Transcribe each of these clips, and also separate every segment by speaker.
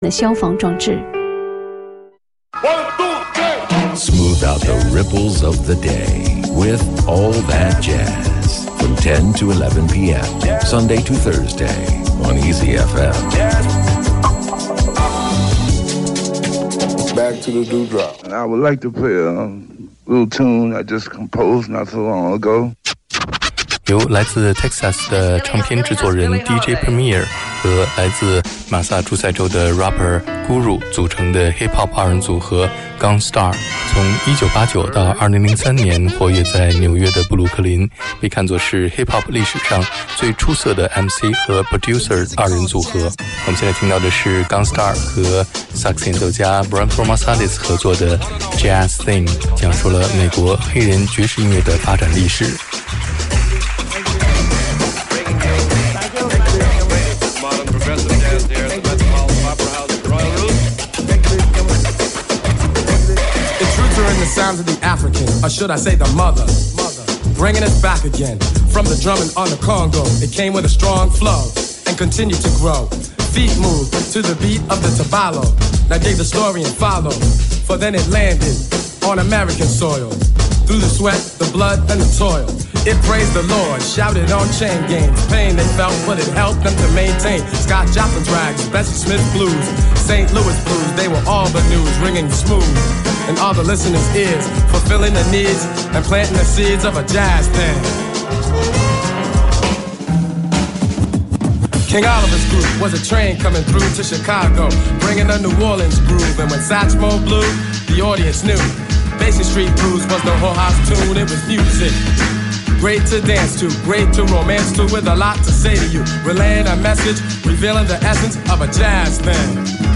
Speaker 1: 的消防装置。
Speaker 2: Smooth out the ripples of the day with all that jazz from 10 to 11 p.m. Sunday to Thursday on Easy FM.
Speaker 3: Back to the dewdrop.
Speaker 4: And I would like to play a little tune I just composed not so long ago.
Speaker 5: 由来自 Texas 的唱片制作人 DJ Premier 和来自马萨诸塞州的 rapper Guru 组成的 hip hop 二人组合 Gun Star，从1989到2003年活跃在纽约的布鲁克林，被看作是 hip hop 历史上最出色的 MC 和 producer 二人组合。我们现在听到的是 Gun Star 和萨克斯演奏家 Branford Marsalis 合作的 Jazz Thing，讲述了美国黑人爵士音乐的发展历史。
Speaker 6: Sounds of the African, or should I say the mother. Bringing us back again from the drumming on the Congo. It came with a strong flow and continued to grow. Feet moved to the beat of the tabalo. Now dig the story and follow, for then it landed on American soil. Through the sweat, the blood, and the toil. It praised the Lord, shouted on chain gangs. Pain they felt, but it helped them to maintain. Scott Joplin's rags, Bessie Smith blues, St. Louis blues, they were all the news, ringing smooth. And all the listeners' ears, fulfilling the needs and planting the seeds of a jazz thing. King Oliver's group was a train coming through to Chicago, bringing a New Orleans groove. And when Satchmo blew, the audience knew. Basin Street Blues was the whole house tune, it was music. Great to dance to, great to romance to, with a lot to say to you. Relaying a message, revealing the essence of a jazz thing.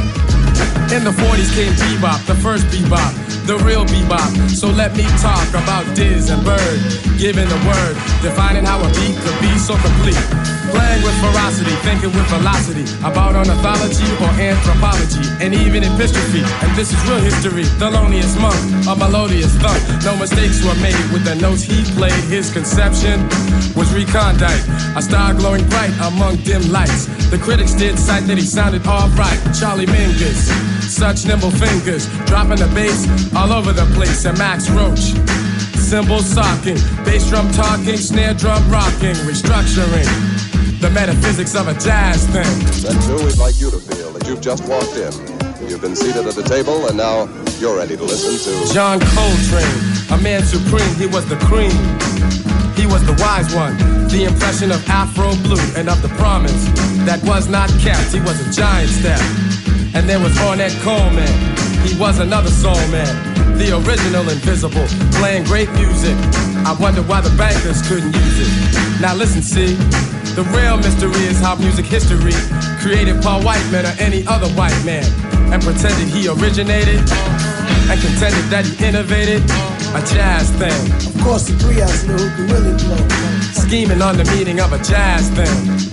Speaker 6: In the 40s came bebop, the first bebop, the real bebop. So let me talk about Diz and Bird, giving the word, defining how a beat could be so complete. Playing with ferocity, thinking with velocity about ornithology or anthropology, and even epistrophe. And this is real history. Thelonious Monk, a melodious thump. No mistakes were made with the notes he played. His conception was recondite, a star glowing bright among dim lights. The critics did cite that he sounded alright. Charlie Mingus, such nimble fingers, dropping the bass all over the place. And Max Roach, cymbals socking, bass drum talking, snare drum rocking, restructuring the metaphysics of a jazz thing.
Speaker 3: Then, too, we'd like you to feel that you've just walked in. You've been seated at the table, and now you're ready to listen to
Speaker 6: John Coltrane, a man supreme, he was the cream. He was the wise one, the impression of Afro blue and of the promise that was not kept. He was a giant step. And there was Ornette Coleman, he was another soul man, the original invisible, playing great music. I wonder why the bankers couldn't use it. Now listen, see, the real mystery is how music history created Paul Whiteman or any other white man and pretended he originated and contended that he innovated a jazz thing.
Speaker 7: Of course, the three us knew who could really blow.
Speaker 6: Scheming on the meaning of a jazz thing.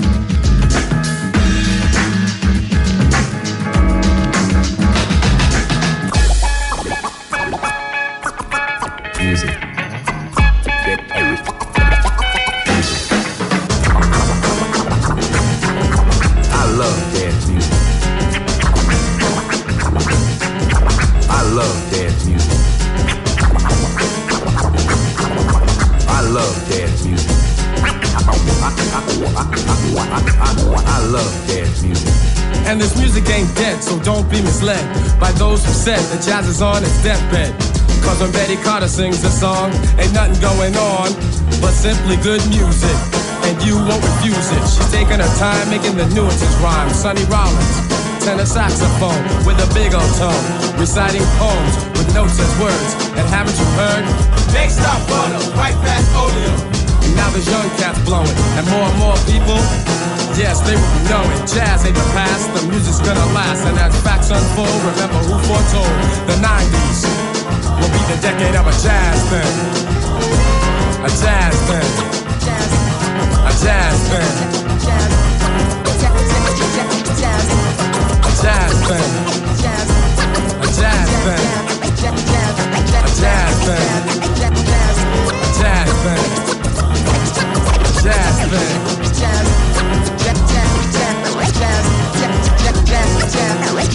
Speaker 6: Misled by those who said that jazz is on its deathbed. Cause when Betty Carter sings a song, ain't nothing going on but simply good music. And you won't refuse it. She's taking her time making the nuances rhyme. Sonny Rollins, tenor saxophone with a big old tone, reciting poems with notes as words. And haven't you heard? Next stop butter, right past Now there's young cats blowing, and more and more people, yes, they will be knowing. Jazz ain't the past, the music's gonna last. And as facts unfold, remember who foretold the 90s will be the decade of a jazz thing. A jazz thing. A jazz thing. A jazz thing. A jazz thing. A jazz thing. A jazz thing.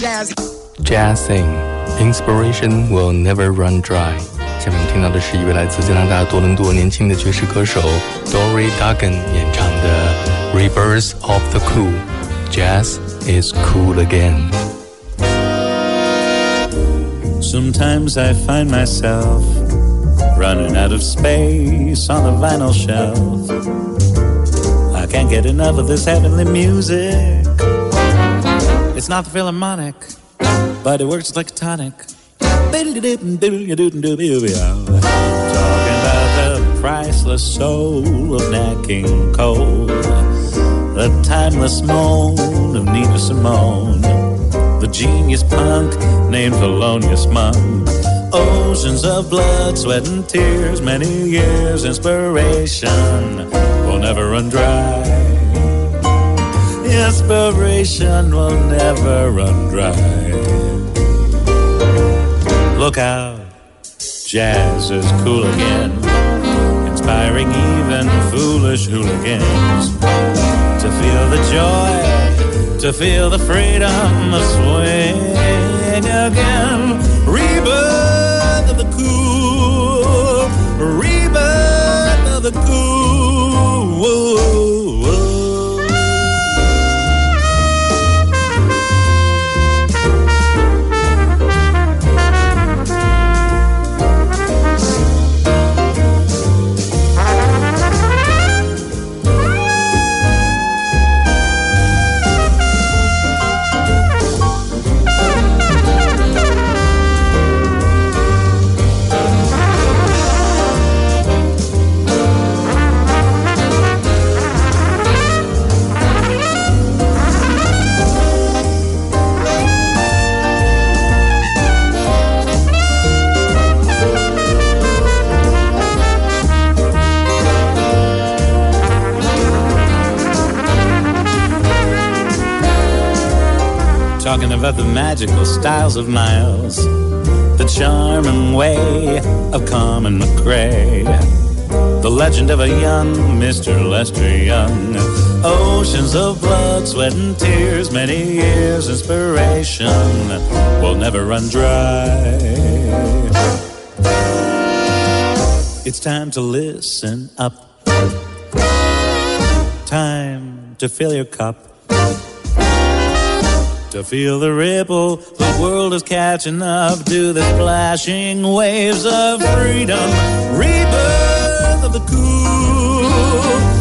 Speaker 6: jazz,
Speaker 8: jazz.
Speaker 5: Jazzing, inspiration will never run dry. 下面听到的是一位来自加拿大多伦多年轻的爵士歌手 Dory Duggan 演唱的《Rebirth of the Cool》，Jazz is cool
Speaker 1: again。Sometimes I find myself running out of space on a vinyl shelf. I can't get enough of this heavenly music. It's not the Philharmonic, but it works like a tonic. Talking about the priceless soul of Nat Cole, the timeless moan of Nina Simone, the genius punk named Thelonious Monk. Oceans of blood, sweat, and tears, many years, inspiration will never run dry. Inspiration will never run dry. Look out, jazz is cool again, inspiring even foolish hooligans to feel the joy, to feel the freedom of swing again. Rebirth of the cool, rebirth of the cool. Talking about the magical styles of Miles, the charming way of Carmen McRae, the legend of a young Mr. Lester Young, oceans of blood, sweat, and tears, many years, inspiration will never run dry. It's time to listen up. Time to fill your cup to feel the ripple. The world is catching up to the splashing waves of freedom. Rebirth of the cool.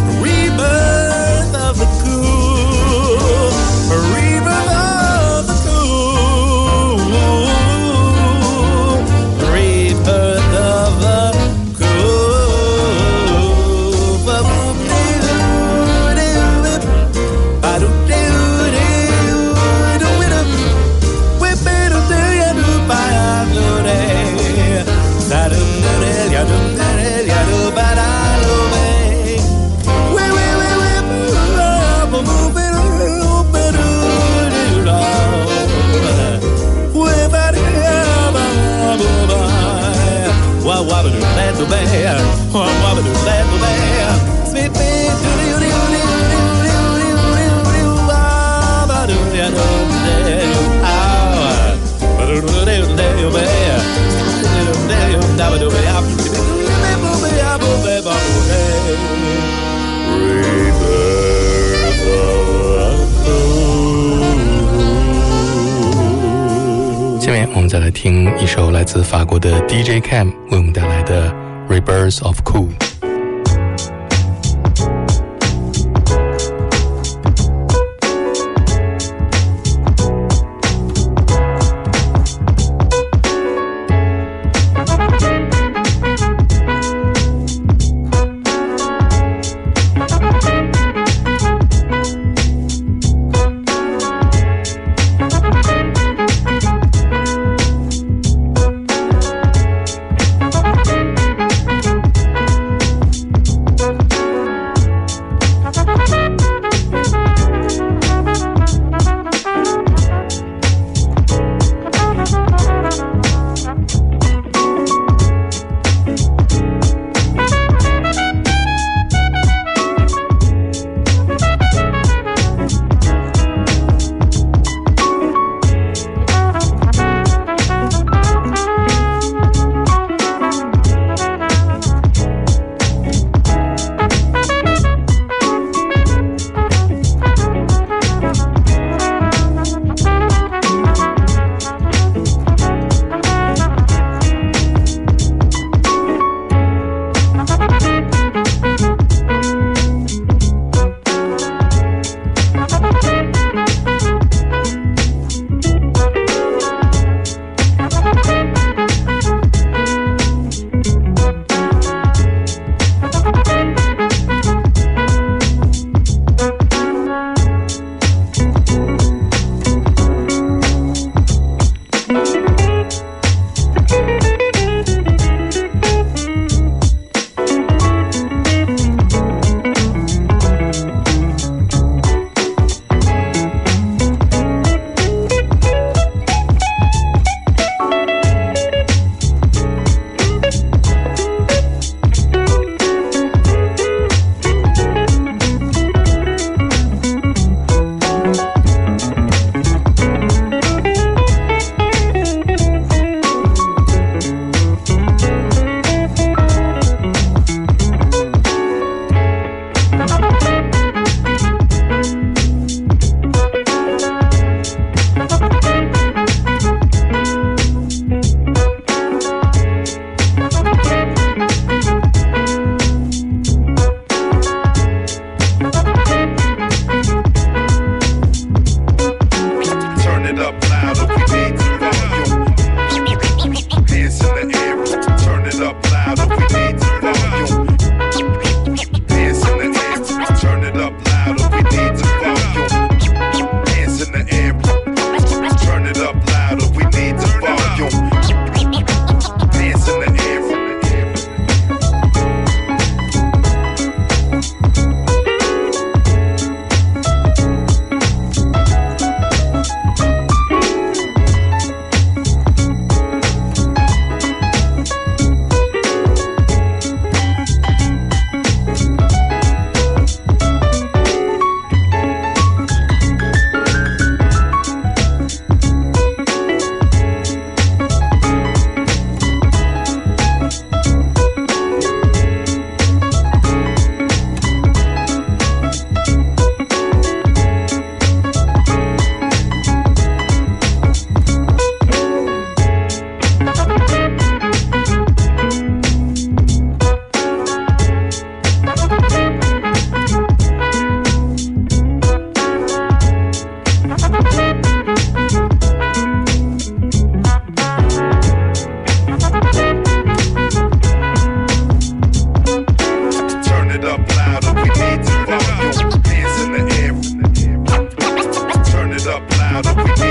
Speaker 5: DJ Cam 为我们带来的《Rebirth of Cool》。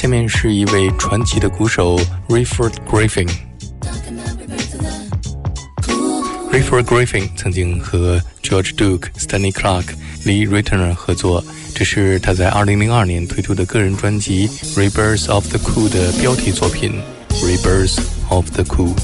Speaker 9: 下面是一位传奇的鼓手 Rayford Griffin。Rayford Griffin 曾经和 George Duke、Stanley Clark、Lee Ritenour 合作，这是他在2002年推出的个人专辑《Rebirth of the Cool》的标题作品《Rebirth of the Cool》。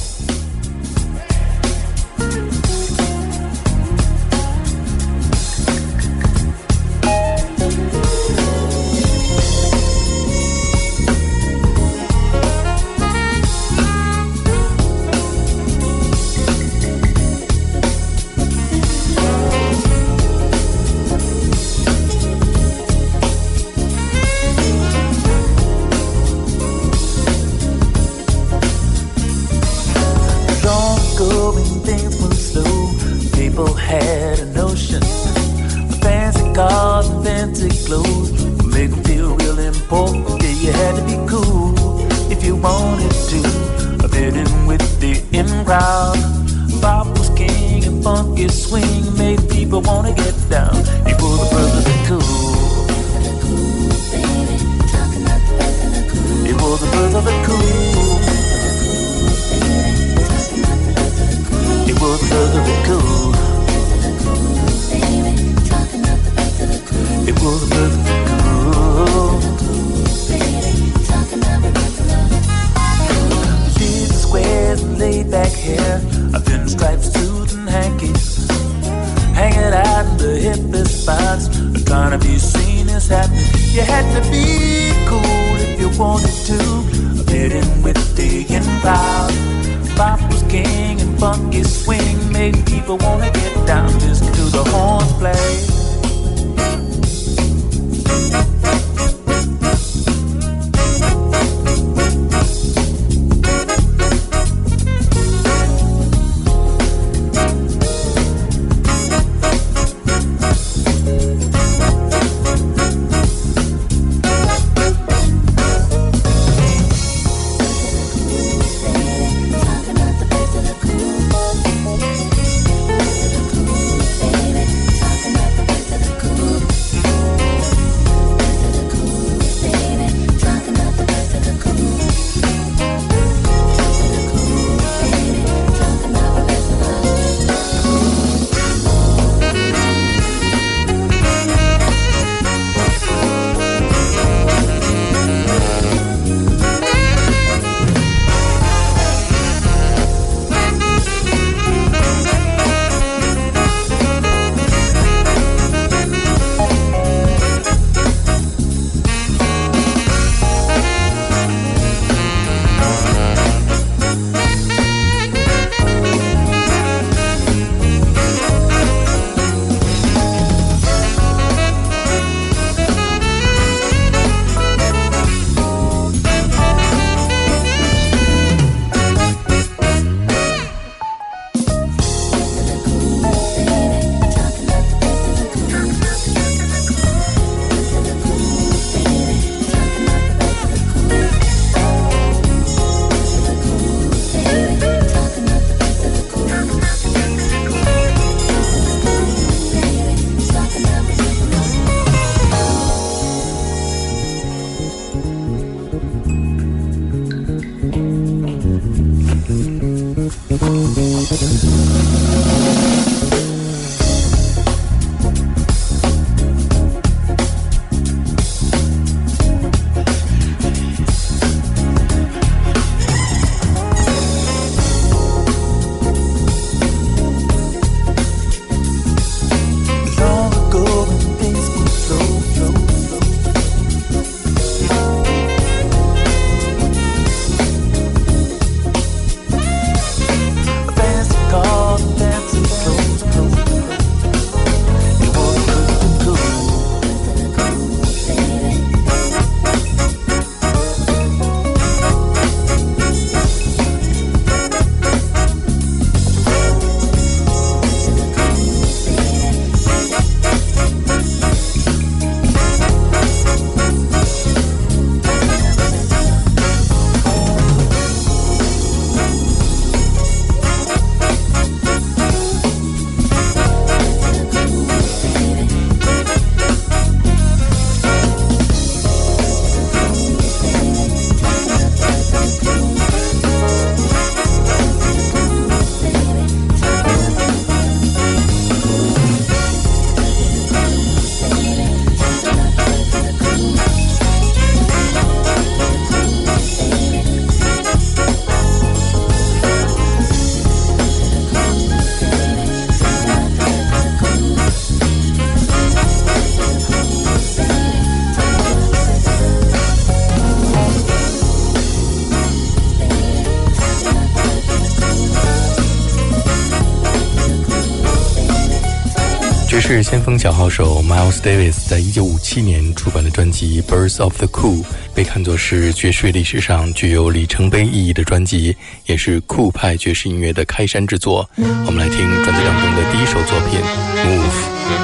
Speaker 5: 先锋小号手 Miles Davis 在一九五七年出版的专辑《Birth of the Cool》，被看作是爵士乐历史上具有里程碑意义的专辑，也是酷派爵士音乐的开山之作。我们来听专辑当中的第一首作品《Move》。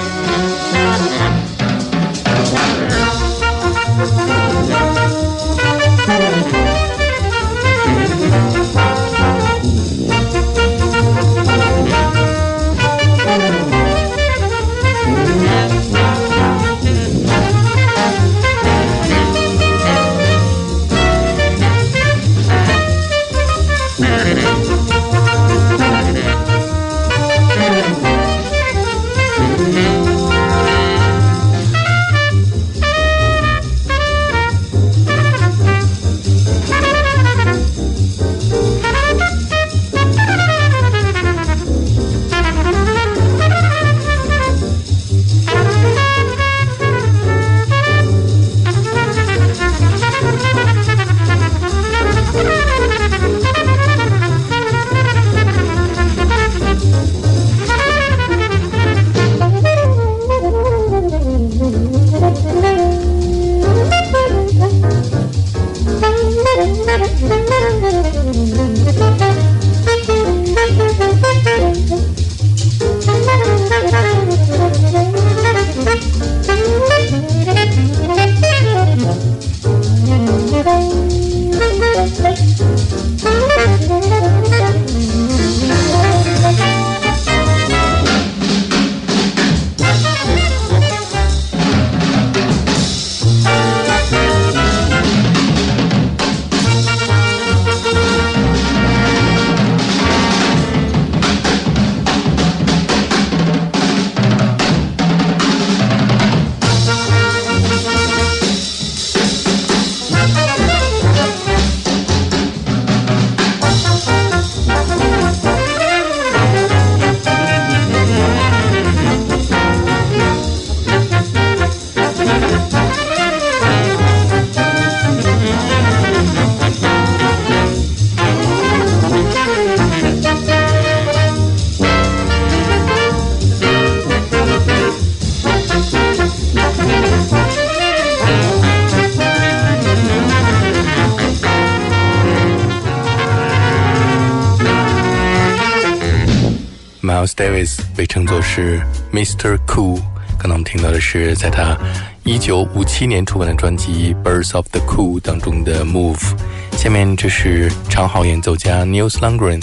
Speaker 5: Miles Davis 被称作是 Mr. Cool。刚才我们听到的是在他1957年出版的专辑《Birds of the Cool》当中的 Move。下面这是长号演奏家 Nils l u n g r e n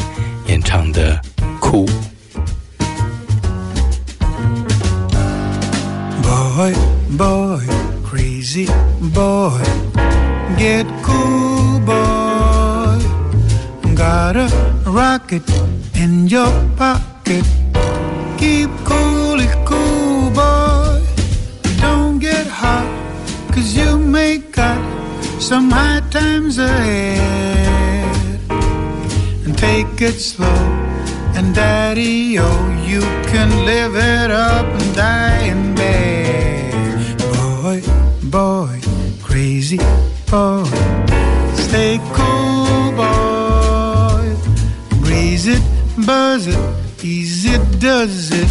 Speaker 5: 演唱的 Cool。
Speaker 8: Boy, boy, crazy boy, get cool, boy. Got a rocket in your pocket. Keep cool, it's cool, boy. Don't get hot, cause you may got some high times ahead. And take it slow, and daddy, oh, you can live it up and die in bed. Boy, boy, crazy boy, stay cool, boy. Breeze it, buzz it, does it.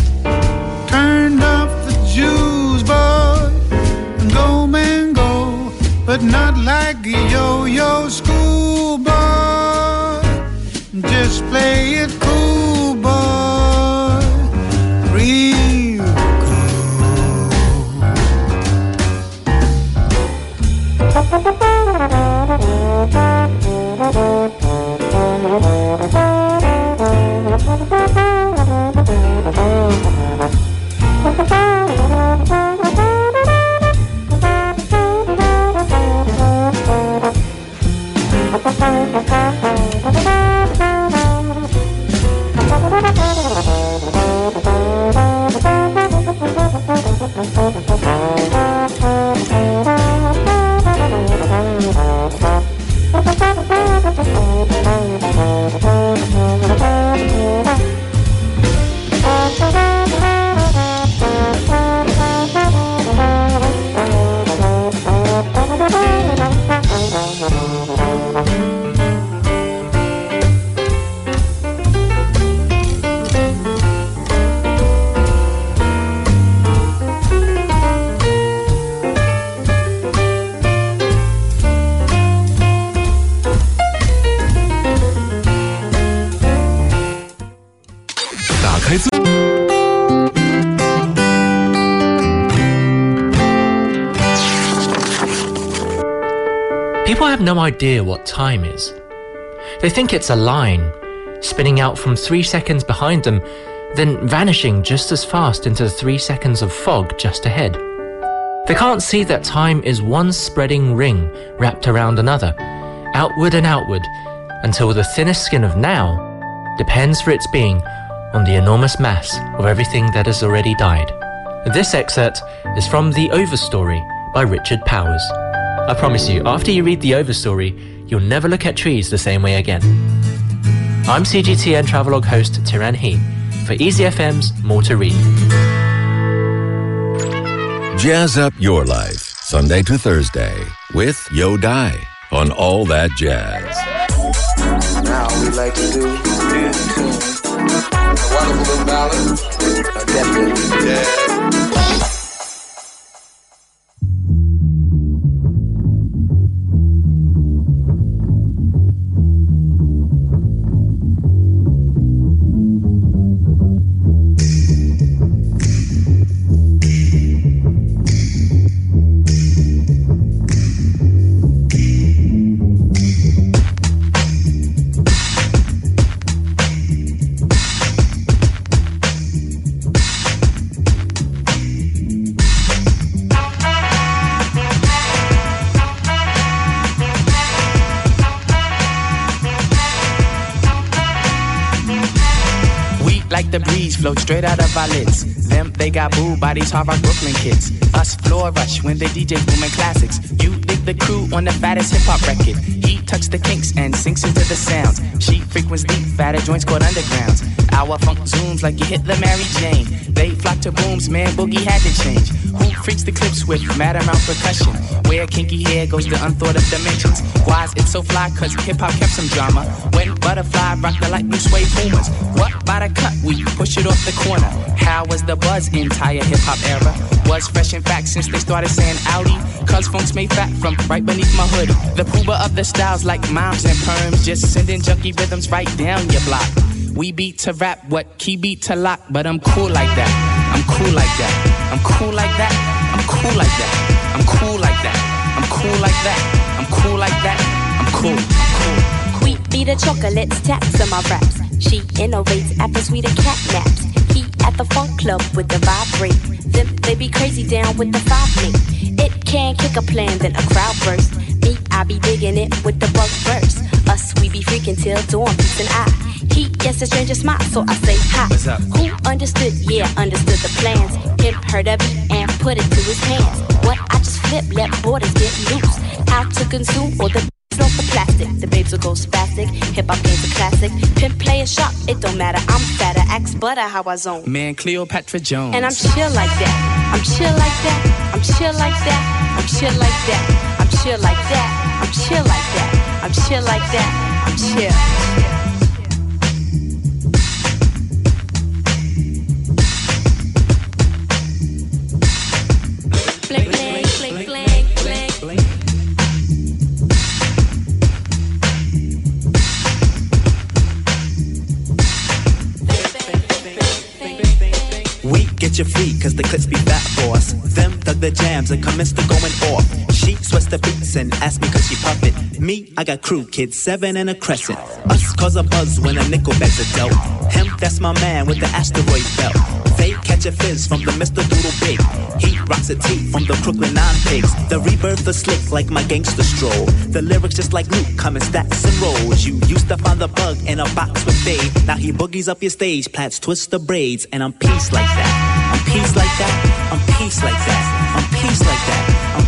Speaker 8: Turn off the Jews, boy, and go man go, but not like a yo-yo school boy. Just play it
Speaker 10: idea what time is. They think it's a line, spinning out from three seconds behind them, then vanishing just as fast into the three seconds of fog just ahead. They can't see that time is one spreading ring wrapped around another, outward and outward, until the thinnest skin of now depends for its being on the enormous mass of everything that has already died. This excerpt is from The Overstory by Richard Powers. I promise you, after you read The Overstory, you'll never look at trees the same way again. I'm CGTN Travelogue host Tiran He for Easy FM's More to Read.
Speaker 2: Jazz up your life, Sunday to Thursday, with Yo Dai on All That Jazz.
Speaker 11: Now we like to do this tune. A wonderful little ballad. A definite jazz.
Speaker 12: They got boo bodies, hard rock Brooklyn kids. Us, floor rush when they DJ booming classics. You dig the crew on the fattest hip hop record. He the kinks and sinks into the sounds. She frequents deep, fatter joints called undergrounds. Our funk zooms like you hit the Mary Jane. They flock to booms, man, boogie had to change. Who freaks the clips with mad amount percussion? Where kinky hair goes to unthought of dimensions. Why's it so fly? Cause hip hop kept some drama. When butterfly rock the light blue suede boomers. What by the cut? We push it off the corner. How was the buzz entire hip hop era? Was fresh in fact since they started saying Audi. Cause funk's made fat from right beneath my hood. The pooba of the styles like moms and perms. Just sending junky rhythms right down your block. We beat to rap, what key beat to lock, but I'm cool like that. I'm cool like that. I'm cool like that. I'm cool like that. I'm cool like that. I'm cool like that. I'm cool like that. I'm cool. I'm cool.
Speaker 13: We be the chocolates, taps on my raps. She innovates after sweeter cat naps. He at the funk club with the vibrate. Them they be crazy down with the five me. It can kick a plan, then a crowd burst. I be digging it with the bug first. Us, we be freaking till dawn, peace and I. He gets a stranger smile, so I say hi.
Speaker 12: What's up?
Speaker 13: Who understood? Yeah, understood the plans. Him heard of it and put it to his hands. What I just flip, let borders get loose. Out to consume all the off the plastic. The babes will go spastic. Hip hop game's a classic. Pimp play a shot, it don't matter. I'm fatter, axe butter how I zone.
Speaker 12: Man, Cleopatra Jones.
Speaker 13: And I'm chill like that. I'm chill like that. I'm chill like that. I'm chill like that. I'm chill like that. I'm chill like that. I'm chill like that. I'm chill. Blink, blink, blink, blink, blink.
Speaker 14: We get you free, cause the clips be fat for us. Them dug the jams and commenced to going off. She sweats the beats and asks me cause she puff it. Me, I got crew kids, seven and a crescent. Us cause a buzz when a nickel bags a dealt. Him, that's my man with the asteroid belt. They catch a fizz from the Mr. Doodle Big. He rocks a tee from the Crooklyn Nine Pigs. The rebirth is slick like my gangster stroll. The lyrics just like Luke come in stacks and rolls. You used to find the bug in a box with Dave. Now he boogies up your stage, plats twist the braids, and I'm peace like that. I'm peace like that. I'm peace like that. I'm peace like that.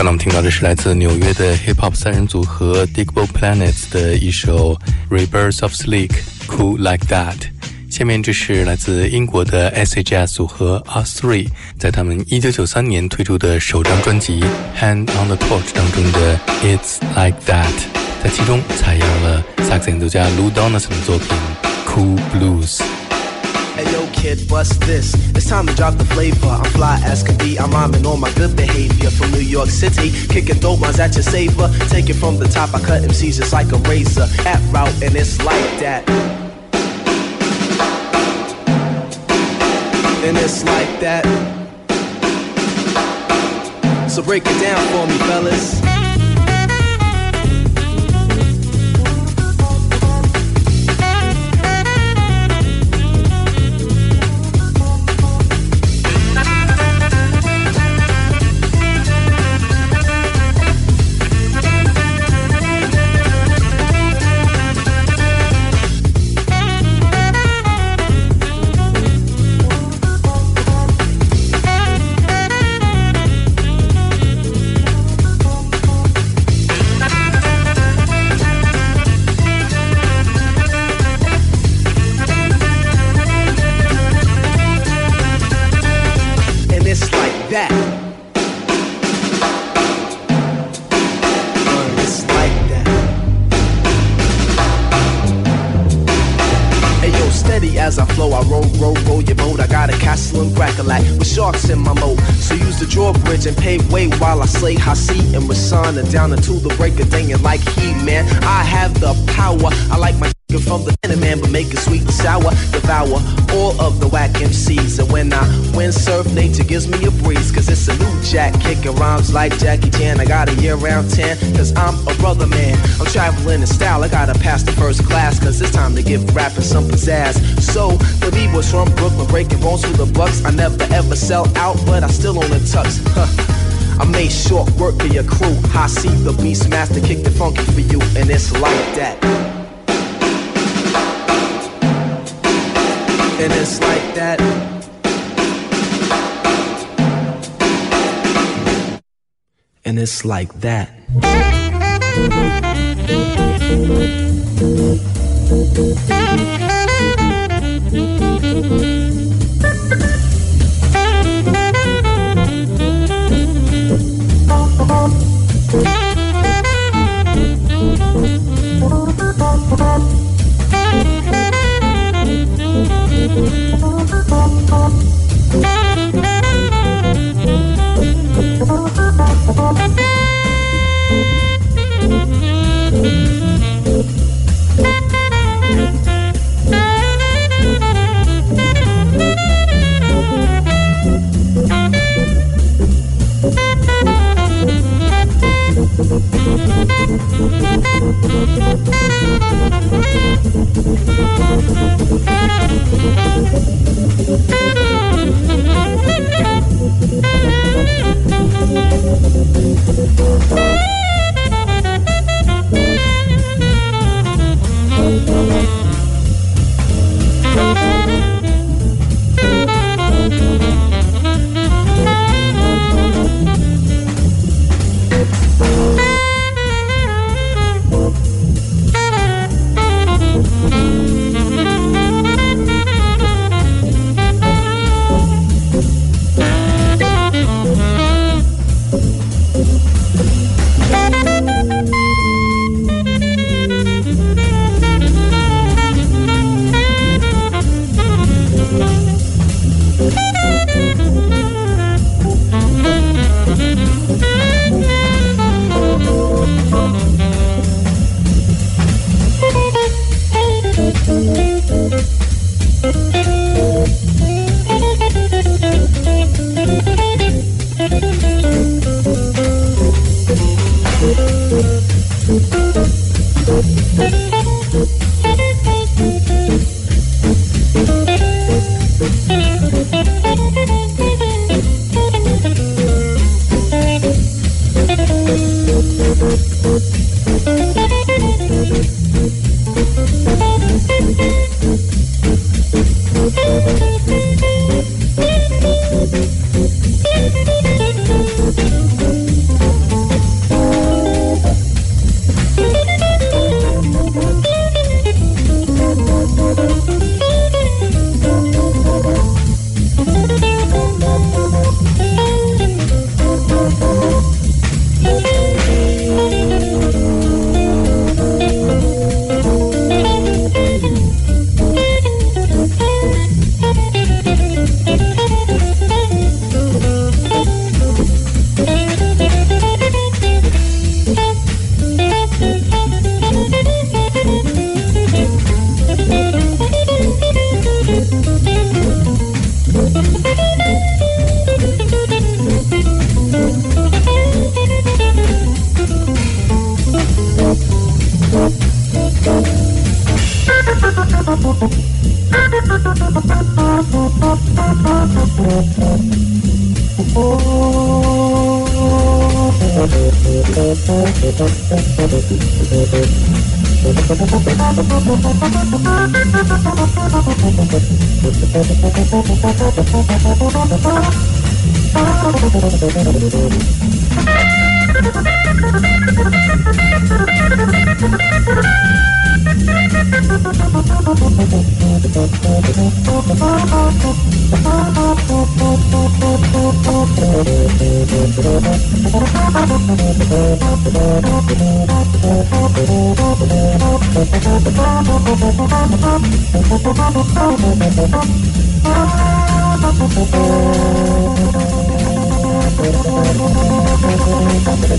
Speaker 5: 刚刚我们听到的是来自纽约的 hip hop 三人组合 Digable Planets 的一首 Rebirth of Sleek Cool Like That。下面这是来自英国的 S H S 组合 R Three 在他们一九九三年推出的首张专辑《Hand on the Torch》当中的 It's Like That，在其中采用了萨克斯演奏家 Lou Donaldson 的作品 Cool Blues。
Speaker 15: Kid, bust this. It's time to drop the flavor. I'm fly as can be. I'm rhyming on my good behavior from New York City. Kicking dope lines at your saver. Take it from the top. I cut MCs just like a razor. At route, and it's like that. And it's like that. So break it down for me, fellas. Slay Hasi and Rasana down until the break of day. And like he, man, I have the power. I like my from the man, but make it sweet and sour. Devour all of the whack MCs. And when I windsurf, nature gives me a breeze. Cause it's a new jack kicking rhymes like Jackie Chan. I got a year round 10, cause I'm a brother man. I'm traveling in style, I gotta pass the first class. Cause it's time to give rapping some pizzazz. So, the B-boys from Brooklyn breaking bones with the bucks. I never ever sell out, but I still own the tux. Huh. I made short work of your crew. I see the beast master kick the funky for you, and it's like that. And it's like that. And it's like that.
Speaker 16: thank you.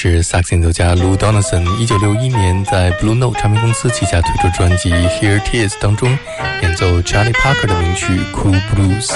Speaker 5: 是萨克斯演奏家 Lou Donaldson 一九六一年在 Blue Note 唱片公司旗下推出专辑《Here It Is》当中演奏 Charlie Parker 的名曲《Cool Blues》。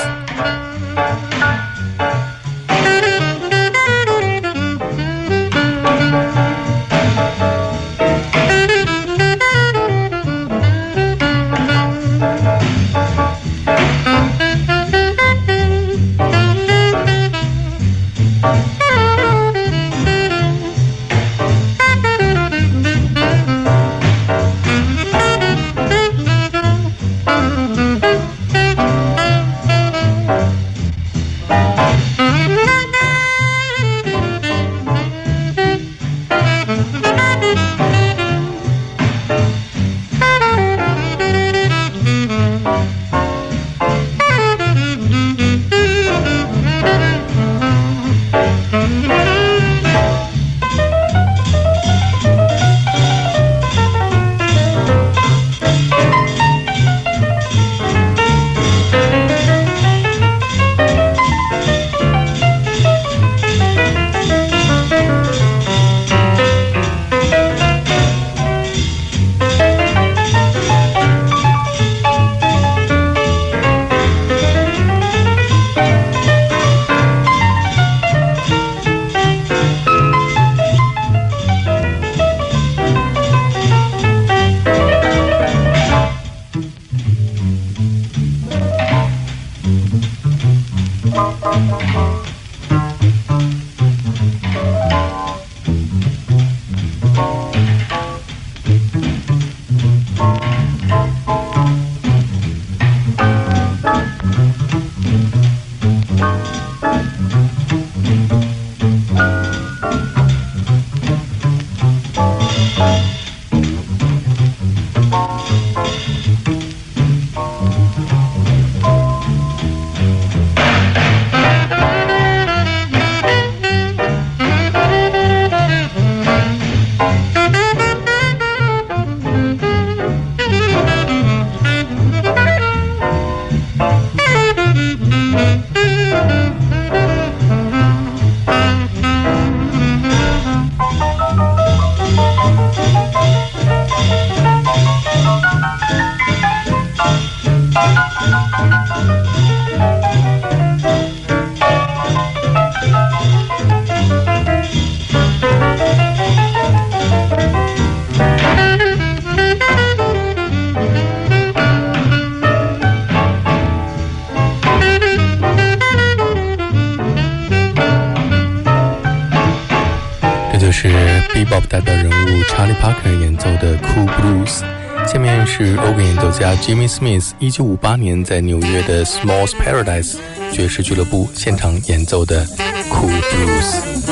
Speaker 5: 家 Jimmy Smith 一九五八年在纽约的 Smalls Paradise 爵士俱乐部现场演奏的 Cool Blues。